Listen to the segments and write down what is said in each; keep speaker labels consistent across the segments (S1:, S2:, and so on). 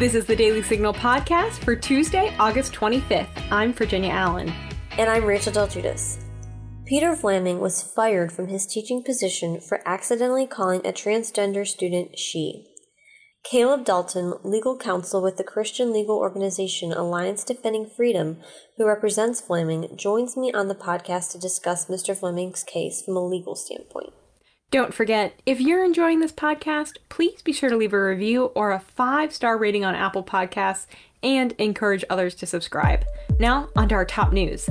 S1: This is the Daily Signal podcast for Tuesday, August 25th. I'm Virginia Allen.
S2: And I'm Rachel Del Giudice. Peter Vlaming was fired from his teaching position for accidentally calling a transgender student she. Caleb Dalton, legal counsel with the Christian legal organization Alliance Defending Freedom, who represents Vlaming, joins me on the podcast to discuss Mr. Vlaming's case from a legal standpoint.
S1: Don't forget, if you're enjoying this podcast, please be sure to leave a review or a five star rating on Apple Podcasts and encourage others to subscribe. Now, on to our top news.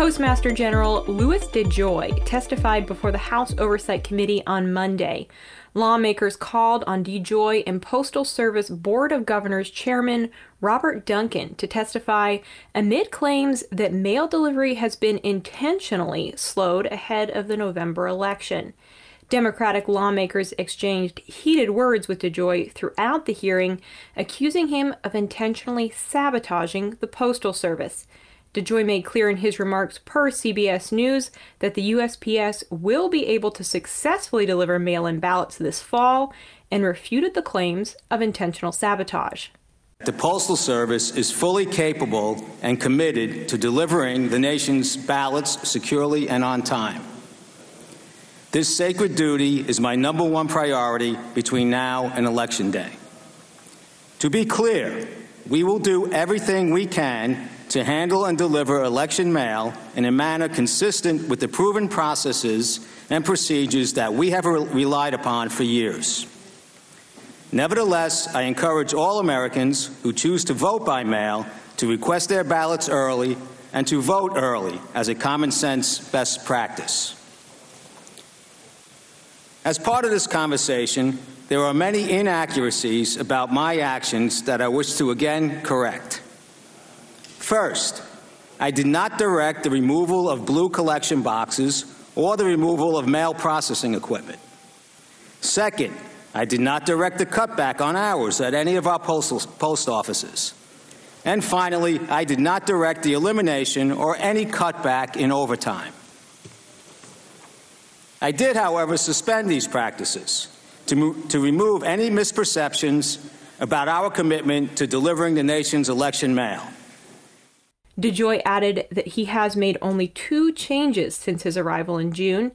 S1: Postmaster General Louis DeJoy testified before the House Oversight Committee on Monday. Lawmakers called on DeJoy and Postal Service Board of Governors Chairman Robert Duncan to testify amid claims that mail delivery has been intentionally slowed ahead of the November election. Democratic lawmakers exchanged heated words with DeJoy throughout the hearing, accusing him of intentionally sabotaging the Postal Service. DeJoy made clear in his remarks per CBS News that the USPS will be able to successfully deliver mail in ballots this fall and refuted the claims of intentional sabotage.
S3: The Postal Service is fully capable and committed to delivering the nation's ballots securely and on time. This sacred duty is my number one priority between now and Election Day. To be clear, we will do everything we can to handle and deliver election mail in a manner consistent with the proven processes and procedures that we have re- relied upon for years. Nevertheless, I encourage all Americans who choose to vote by mail to request their ballots early and to vote early as a common sense best practice. As part of this conversation, there are many inaccuracies about my actions that I wish to again correct. First, I did not direct the removal of blue collection boxes or the removal of mail processing equipment. Second, I did not direct the cutback on hours at any of our postal, post offices. And finally, I did not direct the elimination or any cutback in overtime. I did, however, suspend these practices to, to remove any misperceptions about our commitment to delivering the nation's election mail.
S1: DeJoy added that he has made only two changes since his arrival in June,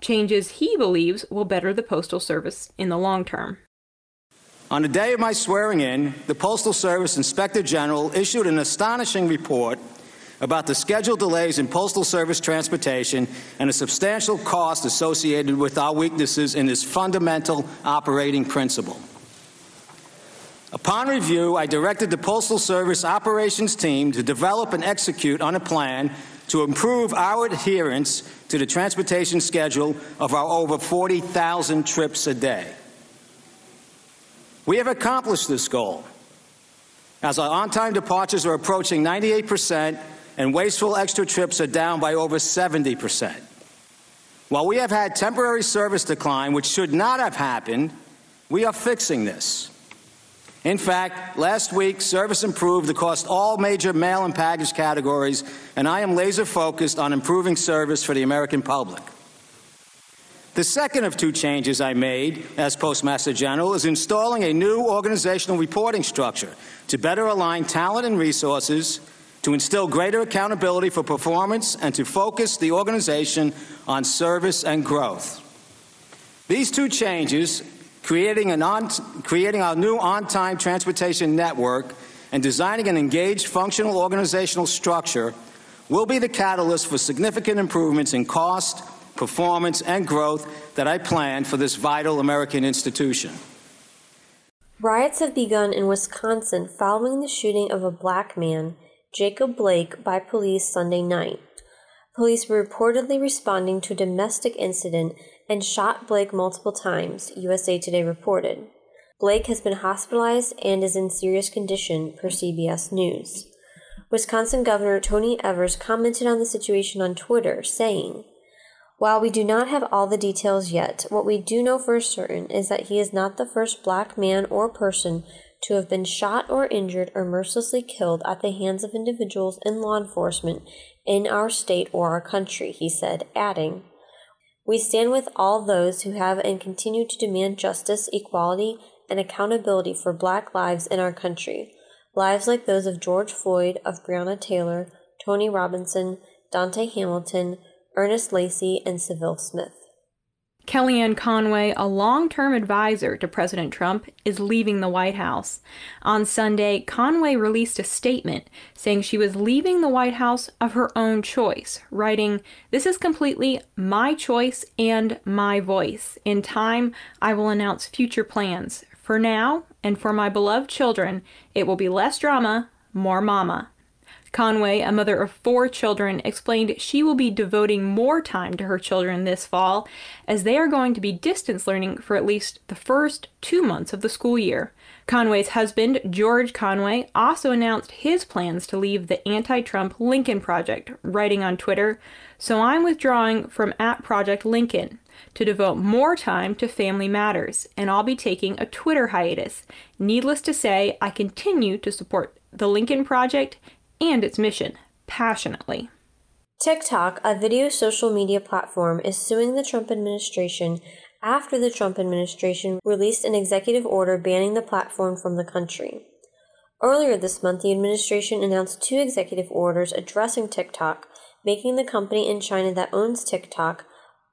S1: changes he believes will better the Postal Service in the long term.
S3: On the day of my swearing in, the Postal Service Inspector General issued an astonishing report about the scheduled delays in Postal Service transportation and the substantial cost associated with our weaknesses in this fundamental operating principle. Upon review, I directed the Postal Service operations team to develop and execute on a plan to improve our adherence to the transportation schedule of our over 40,000 trips a day. We have accomplished this goal as our on time departures are approaching 98% and wasteful extra trips are down by over 70%. While we have had temporary service decline, which should not have happened, we are fixing this. In fact, last week, service improved across all major mail and package categories, and I am laser focused on improving service for the American public. The second of two changes I made as Postmaster General is installing a new organizational reporting structure to better align talent and resources, to instill greater accountability for performance, and to focus the organization on service and growth. These two changes creating, an on, creating our new on time transportation network, and designing an engaged functional organizational structure will be the catalyst for significant improvements in cost, performance, and growth that I plan for this vital American institution.
S2: Riots have begun in Wisconsin following the shooting of a black man, Jacob Blake, by police Sunday night. Police were reportedly responding to a domestic incident and shot Blake multiple times, USA Today reported. Blake has been hospitalized and is in serious condition, per CBS News. Wisconsin Governor Tony Evers commented on the situation on Twitter, saying, While we do not have all the details yet, what we do know for certain is that he is not the first black man or person to have been shot or injured or mercilessly killed at the hands of individuals in law enforcement in our state or our country, he said, adding, We stand with all those who have and continue to demand justice, equality, and accountability for black lives in our country. Lives like those of George Floyd, of Breonna Taylor, Tony Robinson, Dontre Hamilton, Ernest Lacy, and Sylville Smith.
S1: Kellyanne Conway, a long term advisor to President Trump, is leaving the White House. On Sunday, Conway released a statement saying she was leaving the White House of her own choice, writing, This is completely my choice and my voice. In time, I will announce future plans. For now, and for my beloved children, it will be less drama, more mama. Conway, a mother of four children, explained she will be devoting more time to her children this fall as they are going to be distance learning for at least the first two months of the school year. Conway's husband, George Conway, also announced his plans to leave the anti Trump Lincoln Project, writing on Twitter, So I'm withdrawing from at Project Lincoln to devote more time to family matters, and I'll be taking a Twitter hiatus. Needless to say, I continue to support the Lincoln Project and its mission passionately.
S2: TikTok, a video social media platform, is suing the Trump administration after the Trump administration released an executive order banning the platform from the country. Earlier this month, the administration announced two executive orders addressing TikTok, making the company in China that owns TikTok,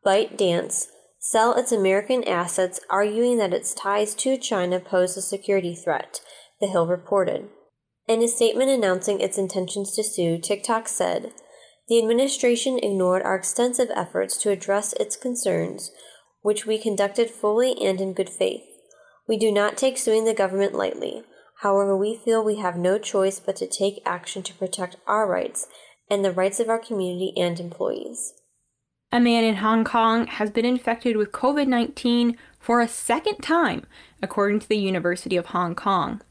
S2: ByteDance, sell its American assets, arguing that its ties to China pose a security threat, The Hill reported. In a statement announcing its intentions to sue, TikTok said, The administration ignored our extensive efforts to address its concerns, which we conducted fully and in good faith. We do not take suing the government lightly. However, we feel we have no choice but to take action to protect our rights and the rights of our community and employees.
S1: A man in Hong Kong has been infected with COVID 19 for a second time, according to the University of Hong Kong.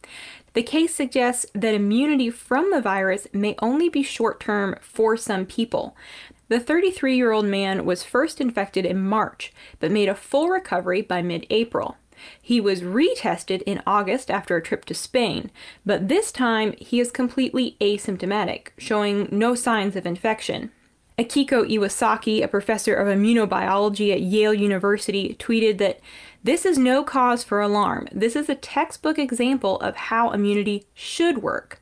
S1: The case suggests that immunity from the virus may only be short term for some people. The 33 year old man was first infected in March, but made a full recovery by mid April. He was retested in August after a trip to Spain, but this time he is completely asymptomatic, showing no signs of infection. Akiko Iwasaki, a professor of immunobiology at Yale University, tweeted that this is no cause for alarm. This is a textbook example of how immunity should work.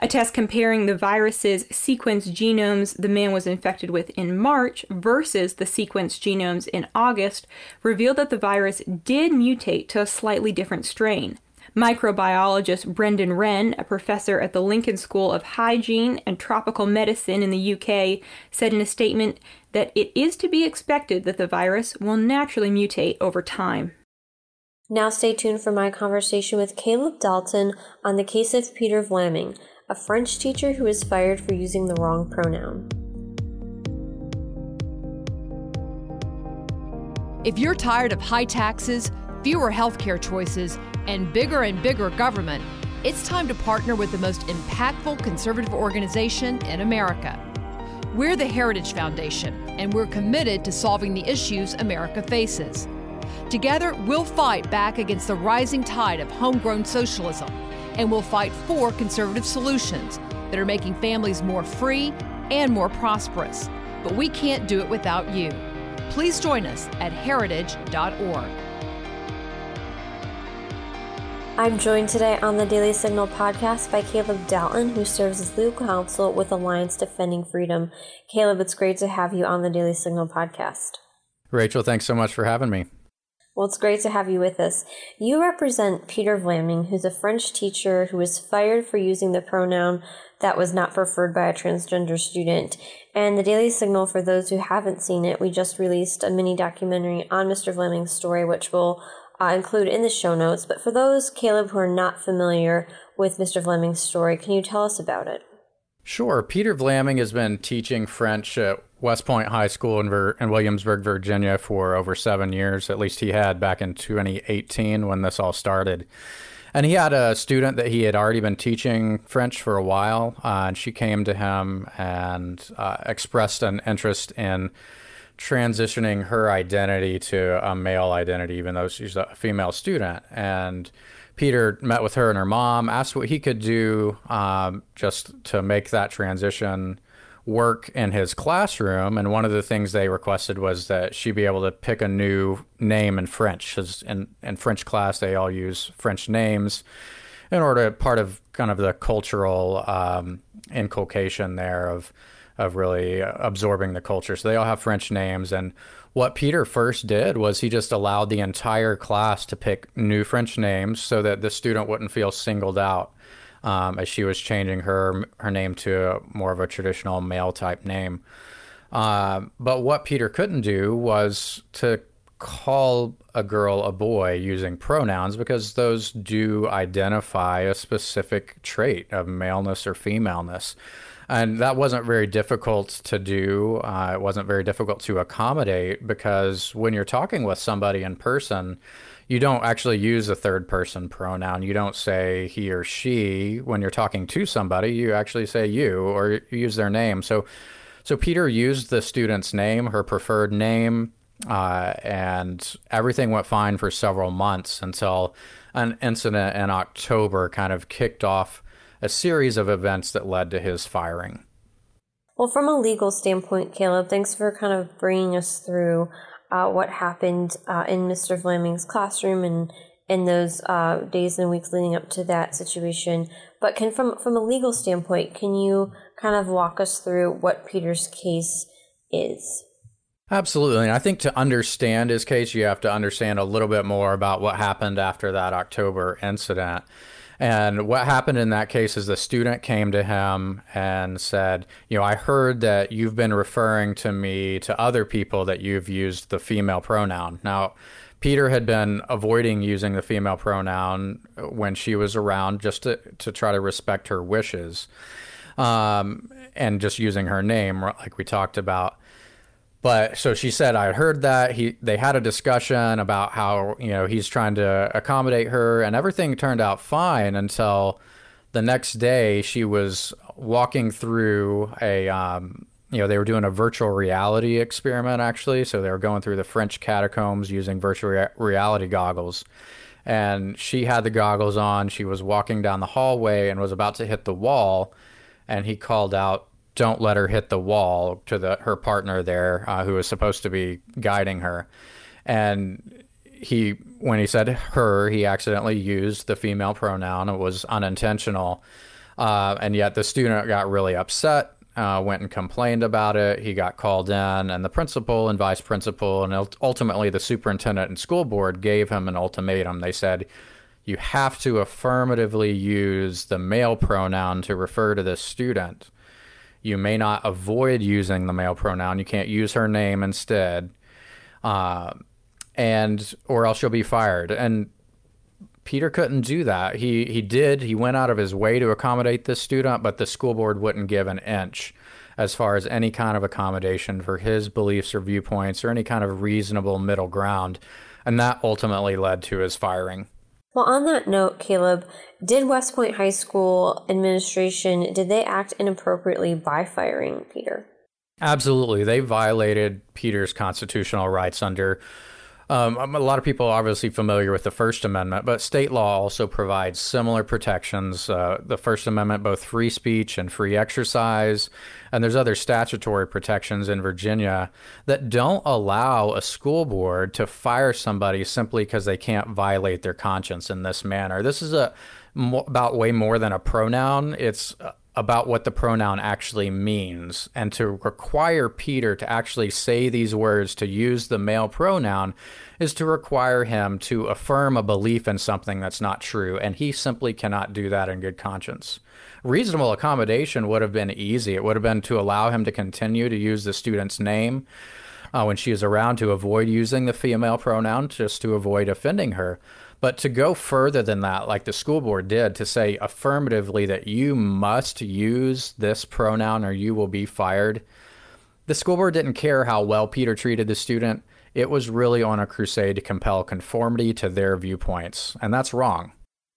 S1: A test comparing the virus's sequenced genomes the man was infected with in March versus the sequenced genomes in August revealed that the virus did mutate to a slightly different strain. Microbiologist Brendan Wren, a professor at the London School of Hygiene and Tropical Medicine in the UK, said in a statement that it is to be expected that the virus will naturally mutate over time.
S2: Now stay tuned for my conversation with Caleb Dalton on the case of Peter Vlaming, a French teacher who was fired for using the wrong pronoun.
S4: If you're tired of high taxes, fewer healthcare choices, and bigger and bigger government, it's time to partner with the most impactful conservative organization in America. We're the Heritage Foundation, and we're committed to solving the issues America faces. Together, we'll fight back against the rising tide of homegrown socialism, and we'll fight for conservative solutions that are making families more free and more prosperous. But we can't do it without you. Please join us at heritage.org.
S2: I'm joined today on the Daily Signal podcast by Caleb Dalton, who serves as legal counsel with Alliance Defending Freedom. Caleb, it's great to have you on the Daily Signal podcast.
S5: Rachel, thanks so much for having me.
S2: Well, it's great to have you with us. You represent Peter Vlaming, who's a French teacher who was fired for using the pronoun that was not preferred by a transgender student. And the Daily Signal, for those who haven't seen it, we just released a mini documentary on Mr. Vlaming's story, which will include in the show notes. But for those, Caleb, who are not familiar with Mr. Vlaming's story, can you tell us about it?
S5: Sure. Peter Vlaming has been teaching French at West Point High School in, Ver- in Williamsburg, Virginia for over seven years. At least he had back in 2018 when this all started. And he had a student that he had already been teaching French for a while, uh, and she came to him and uh, expressed an interest in transitioning her identity to a male identity, even though she's a female student. And Peter met with her and her mom, asked what he could do um, just to make that transition work in his classroom. And one of the things they requested was that she be able to pick a new name in French. In, in French class, they all use French names in order part of kind of the cultural um, inculcation there of of really absorbing the culture. So they all have French names. And what Peter first did was he just allowed the entire class to pick new French names so that the student wouldn't feel singled out um, as she was changing her her name to more of a traditional male type name. Uh, but what Peter couldn't do was to call a girl a boy using pronouns because those do identify a specific trait of maleness or femaleness. And that wasn't very difficult to do. Uh, it wasn't very difficult to accommodate because when you're talking with somebody in person, you don't actually use a third person pronoun. You don't say he or she when you're talking to somebody. You actually say you or you use their name. So, so Peter used the student's name, her preferred name, uh, and everything went fine for several months until an incident in October kind of kicked off a series of events that led to his firing.
S2: Well, from a legal standpoint, Caleb, thanks for kind of bringing us through uh, what happened uh, in Mr. Vlaming's classroom and in those uh, days and weeks leading up to that situation. But can from from a legal standpoint, can you kind of walk us through what Peter's case is?
S5: Absolutely. And I think to understand his case, you have to understand a little bit more about what happened after that October incident. And what happened in that case is the student came to him and said, You know, I heard that you've been referring to me to other people that you've used the female pronoun. Now, Peter had been avoiding using the female pronoun when she was around just to, to try to respect her wishes um, and just using her name, like we talked about. But so she said, I heard that he they had a discussion about how you know he's trying to accommodate her, and everything turned out fine until the next day she was walking through a um, you know they were doing a virtual reality experiment actually, so they were going through the French catacombs using virtual rea- reality goggles. And she had the goggles on. She was walking down the hallway and was about to hit the wall. And he called out, don't let her hit the wall to the her partner there uh, who was supposed to be guiding her. And he when he said her he accidentally used the female pronoun. It was unintentional. Uh, and yet the student got really upset uh, went and complained about it. He got called in and the principal and vice principal and ultimately the superintendent and school board gave him an ultimatum. They said you have to affirmatively use the male pronoun to refer to this student you may not avoid using the male pronoun. You can't use her name instead, uh, and or else you'll be fired. And Peter couldn't do that. He he did. He went out of his way to accommodate this student, but the school board wouldn't give an inch as far as any kind of accommodation for his beliefs or viewpoints or any kind of reasonable middle ground. And that ultimately led to his firing.
S2: Well, on that note, Caleb, did West Point High School administration did they act inappropriately by firing Peter?
S5: Absolutely. They violated Peter's constitutional rights under um, a lot of people are obviously familiar with the First Amendment, but state law also provides similar protections. Uh, the First Amendment, both free speech and free exercise, and there's other statutory protections in Virginia that don't allow a school board to fire somebody simply because they can't violate their conscience in this manner. This is a about way more than a pronoun. It's about what the pronoun actually means and to require Peter to actually say these words to use the male pronoun is to require him to affirm a belief in something that's not true and he simply cannot do that in good conscience. Reasonable accommodation would have been easy. It would have been to allow him to continue to use the student's name uh, when she is around to avoid using the female pronoun just to avoid offending her. But to go further than that, like the school board did, to say affirmatively that you must use this pronoun or you will be fired, the school board didn't care how well Peter treated the student. It was really on a crusade to compel conformity to their viewpoints, and that's wrong.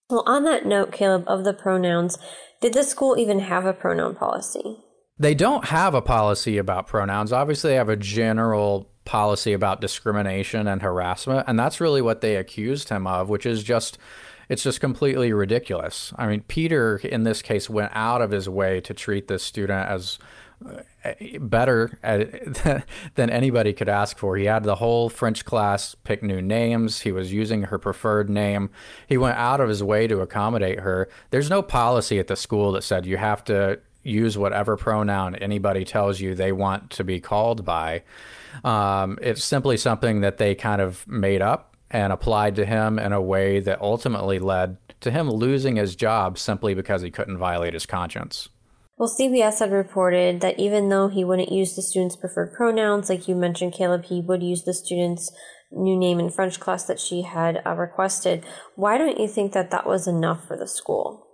S2: Well, on that note, Caleb, of the pronouns, did the school even have a pronoun policy?
S5: They don't have a policy about pronouns. Obviously, they have a general policy about discrimination and harassment. And that's really what they accused him of, which is just, it's just completely ridiculous. I mean, Peter, in this case, went out of his way to treat this student as uh, better uh, at, than anybody could ask for. He had the whole French class pick new names. He was using her preferred name. He went out of his way to accommodate her. There's no policy at the school that said you have to use whatever pronoun anybody tells you they want to be called by. Um, it's simply something that they kind of made up and applied to him in a way that ultimately led to him losing his job simply because he couldn't violate his conscience.
S2: Well, CBS had reported that even though he wouldn't use the student's preferred pronouns, like you mentioned, Caleb, he would use the student's new name in French class that she had uh, requested. Why don't you think that that was enough for the school?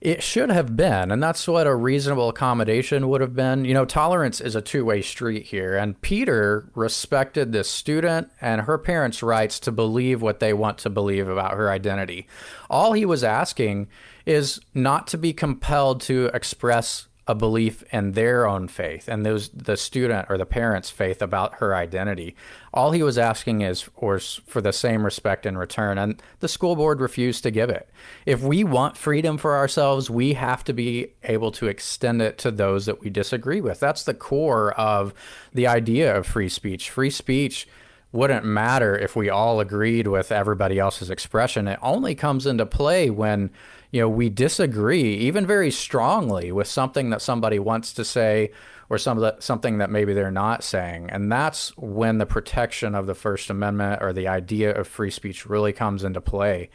S5: It should have been, and that's what a reasonable accommodation would have been. You know, tolerance is a two way street here, and Peter respected this student and her parents' rights to believe what they want to believe about her identity. All he was asking is not to be compelled to express a belief in their own faith and those the student or the parent's faith about her identity. All he was asking is or for the same respect in return and the school board refused to give it. If we want freedom for ourselves, we have to be able to extend it to those that we disagree with. That's the core of the idea of free speech. Free speech wouldn't matter if we all agreed with everybody else's expression. It only comes into play when you know we disagree even very strongly with something that somebody wants to say or some that, something that maybe they're not saying. And that's when the protection of the first amendment or the idea of free speech really comes into play.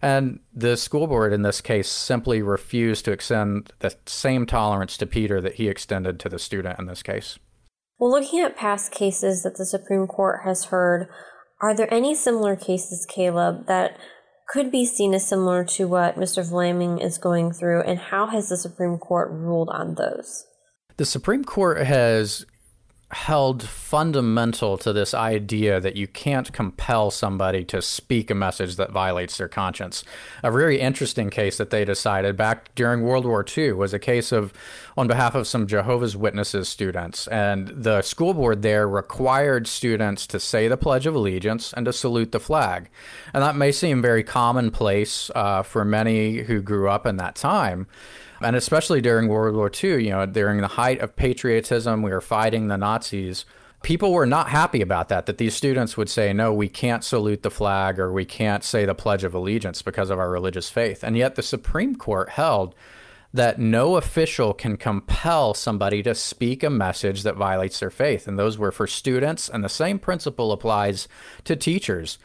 S5: And the school board in this case simply refused to extend the same tolerance to Peter that he extended to the student in this case.
S2: Well looking at past cases that the supreme court has heard are there any similar cases caleb that could be seen as similar to what Mr. Vlaming is going through, and how has the Supreme Court ruled on those?
S5: The Supreme Court has held fundamental to this idea that you can't compel somebody to speak a message that violates their conscience. A very interesting case that they decided back during World War II was a case of on behalf of some Jehovah's Witnesses students. And the school board there required students to say the Pledge of Allegiance and to salute the flag. And that may seem very commonplace uh, for many who grew up in that time. And especially during World War II, you know, during the height of patriotism, we were fighting the Nazis. People were not happy about that, that these students would say, no, we can't salute the flag or we can't say the Pledge of Allegiance because of our religious faith. And yet the Supreme Court held that no official can compel somebody to speak a message that violates their faith. And those were for students, and the same principle applies to teachers.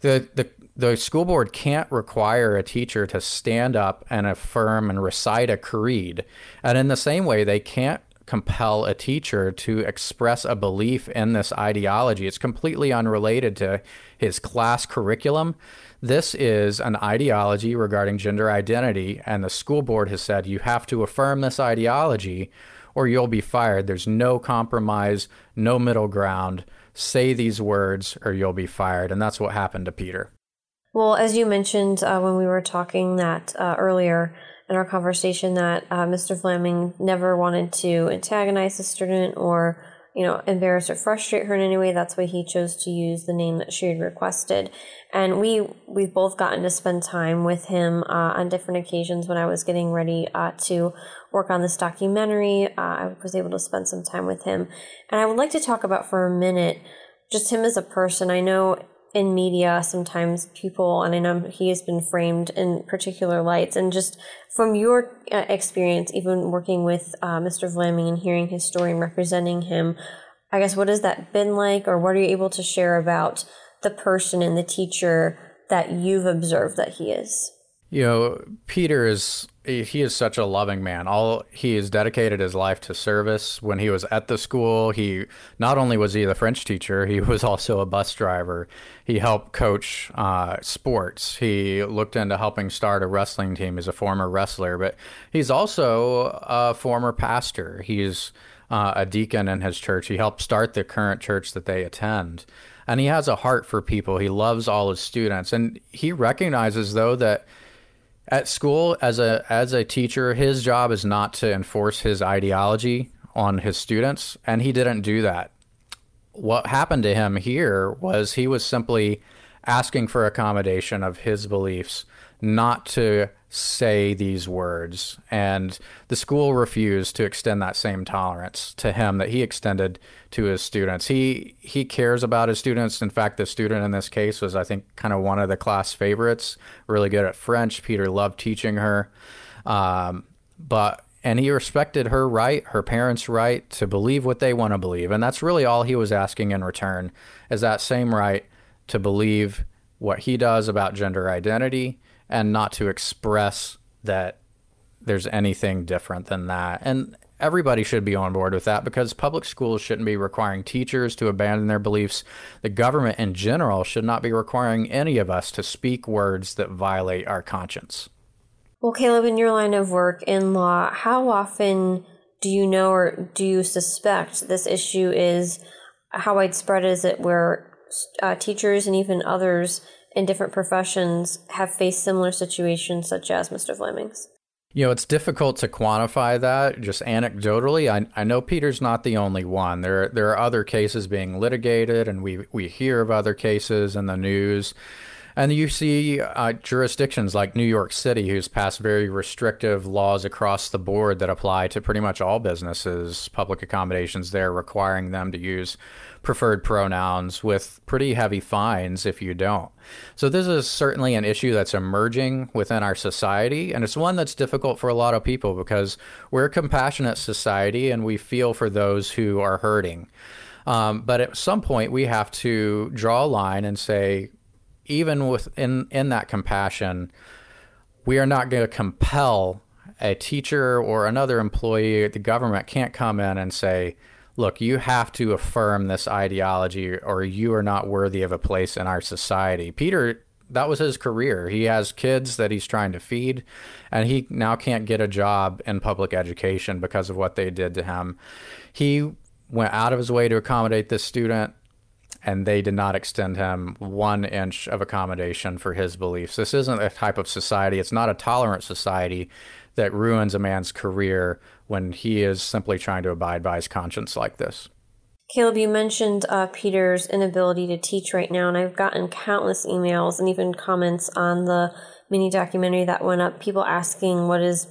S5: The, the the school board can't require a teacher to stand up and affirm and recite a creed. And in the same way, they can't compel a teacher to express a belief in this ideology. It's completely unrelated to his class curriculum. This is an ideology regarding gender identity, and the school board has said you have to affirm this ideology or you'll be fired. There's no compromise, no middle ground. Say these words or you'll be fired. And that's what happened to Peter.
S2: Well, as you mentioned uh, when we were talking that uh, earlier in our conversation, that uh, Mr. Vlaming never wanted to antagonize the student or you know embarrass or frustrate her in any way. That's why he chose to use the name that she had requested. And we we've both gotten to spend time with him uh, on different occasions when I was getting ready uh, to work on this documentary. Uh, I was able to spend some time with him, and I would like to talk about for a minute just him as a person. I know in media sometimes people and i know he has been framed in particular lights. And just from your uh, experience even working with uh, mr vlaming and hearing his story and representing him i guess what has that been like? Or what are you able to share about the person and the teacher that you've observed that he is?
S5: You know peter is he is such a loving man. All he has dedicated his life to service. When he was at the school, he not only was he the French teacher, he was also a bus driver. He helped coach uh, sports. He looked into helping start a wrestling team. He's a former wrestler, but he's also a former pastor. He's uh, a deacon in his church. He helped start the current church that they attend. And he has a heart for people. He loves all his students. And he recognizes, though, that at school as a as a teacher his job is not to enforce his ideology on his students and he didn't do that. What happened to him here was he was simply asking for accommodation of his beliefs not to say these words. And the school refused to extend that same tolerance to him that he extended to his students. He he cares about his students. In fact, the student in this case was, I think, kind of one of the class favorites. Really good at French. Peter loved teaching her, um, but and he respected her right, her parents' right to believe what they want to believe, and that's really all he was asking in return, is that same right to believe what he does about gender identity and not to express that there's anything different than that. And everybody should be on board with that because public schools shouldn't be requiring teachers to abandon their beliefs. The government in general should not be requiring any of us to speak words that violate our conscience.
S2: Well, Caleb, in your line of work in law, how often do you know or do you suspect this issue is? How widespread is it where uh, teachers and even others in different professions have faced similar situations, such as Mr. Vlaming's?
S5: You know, it's difficult to quantify that just anecdotally. I, I know Peter's not the only one. There, there are other cases being litigated, and we, we hear of other cases in the news. And you see uh, jurisdictions like New York City, who's passed very restrictive laws across the board that apply to pretty much all businesses, public accommodations there, requiring them to use preferred pronouns with pretty heavy fines if you don't. So, this is certainly an issue that's emerging within our society, and it's one that's difficult for a lot of people because we're a compassionate society and we feel for those who are hurting. Um, but at some point, we have to draw a line and say, even within in that compassion, we are not going to compel a teacher or another employee. The government can't come in and say, look, you have to affirm this ideology or you are not worthy of a place in our society. Peter, that was his career. He has kids that he's trying to feed, and he now can't get a job in public education because of what they did to him. He went out of his way to accommodate this student and they did not extend him one inch of accommodation for his beliefs. This isn't a type of society, it's not a tolerant society that ruins a man's career when he is simply trying to abide by his conscience like this.
S2: Caleb, you mentioned uh, Peter's inability to teach right now, and I've gotten countless emails and even comments on the mini documentary that went up. People asking, What is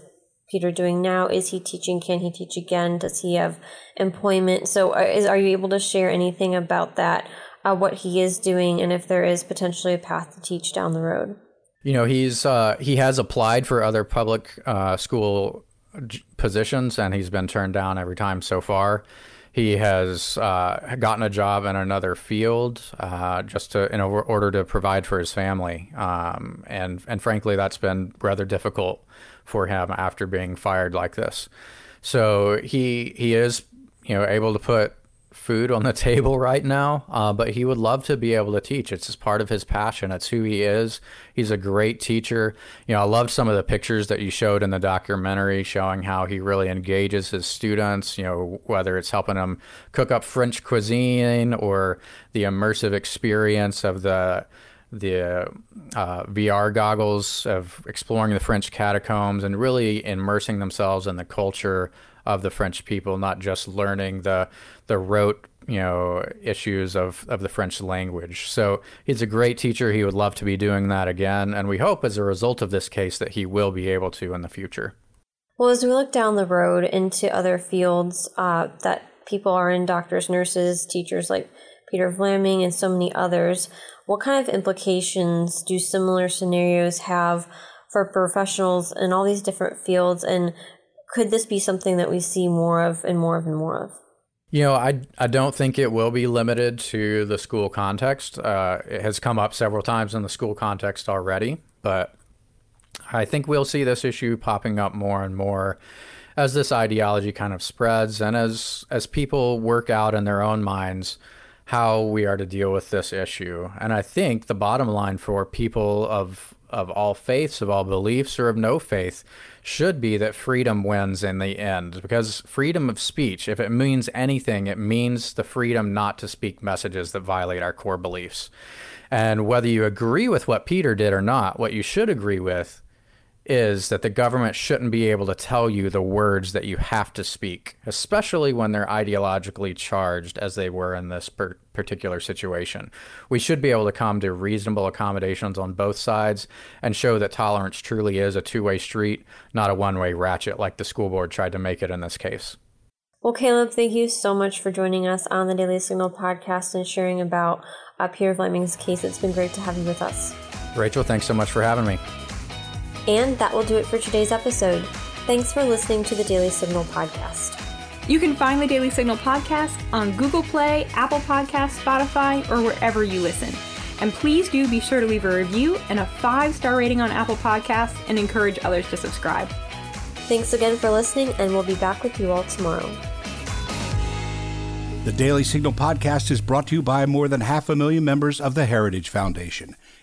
S2: Peter doing now? Is he teaching? Can he teach again? Does he have employment? So, uh, is, are you able to share anything about that? uh, what he is doing and if there is potentially a path to teach down the road.
S5: You know, he's uh, he has applied for other public uh, school positions and he's been turned down every time so far. He has uh, gotten a job in another field uh, just to in order to provide for his family, um, and and frankly, that's been rather difficult for him after being fired like this. So he he is you know able to put food on the table right now, uh, but he would love to be able to teach. It's just part of his passion. It's who he is. He's a great teacher. You know, I loved some of the pictures that you showed in the documentary showing how he really engages his students, you know, whether it's helping them cook up French cuisine or the immersive experience of the the uh, VR goggles of exploring the French catacombs and really immersing themselves in the culture of the French people, not just learning the the rote you know issues of of the French language. So he's a great teacher. He would love to be doing that again, and we hope as a result of this case that he will be able to in the future.
S2: Well, as we look down the road into other fields uh, that people are in, doctors, nurses, teachers like Peter Vlaming, and so many others, what kind of implications do similar scenarios have for professionals in all these different fields? And could this be something that we see more of and more of and more of?
S5: You know, I, I don't think it will be limited to the school context. Uh, it has come up several times in the school context already, but I think we'll see this issue popping up more and more as this ideology kind of spreads and as as people work out in their own minds how we are to deal with this issue. And I think the bottom line for people of of all faiths, of all beliefs, or of no faith should be that freedom wins in the end. Because freedom of speech, if it means anything, it means the freedom not to speak messages that violate our core beliefs. And whether you agree with what Peter did or not, what you should agree with is that the government shouldn't be able to tell you the words that you have to speak, especially when they're ideologically charged, as they were in this per- particular situation. We should be able to come to reasonable accommodations on both sides and show that tolerance truly is a two way street, not a one way ratchet like the school board tried to make it in this case.
S2: Well, Caleb, thank you so much for joining us on the Daily Signal podcast and sharing about uh, Peter Vlaming's case. It's been great to have you with us.
S5: Rachel, thanks so much for having me.
S2: And that will do it for today's episode. Thanks for listening to the Daily Signal podcast.
S1: You can find the Daily Signal podcast on Google Play, Apple Podcasts, Spotify, or wherever you listen. And please do be sure to leave a review and a five star rating on Apple Podcasts and encourage others to subscribe.
S2: Thanks again for listening, and we'll be back with you all tomorrow.
S6: The Daily Signal podcast is brought to you by more than half a million members of the Heritage Foundation.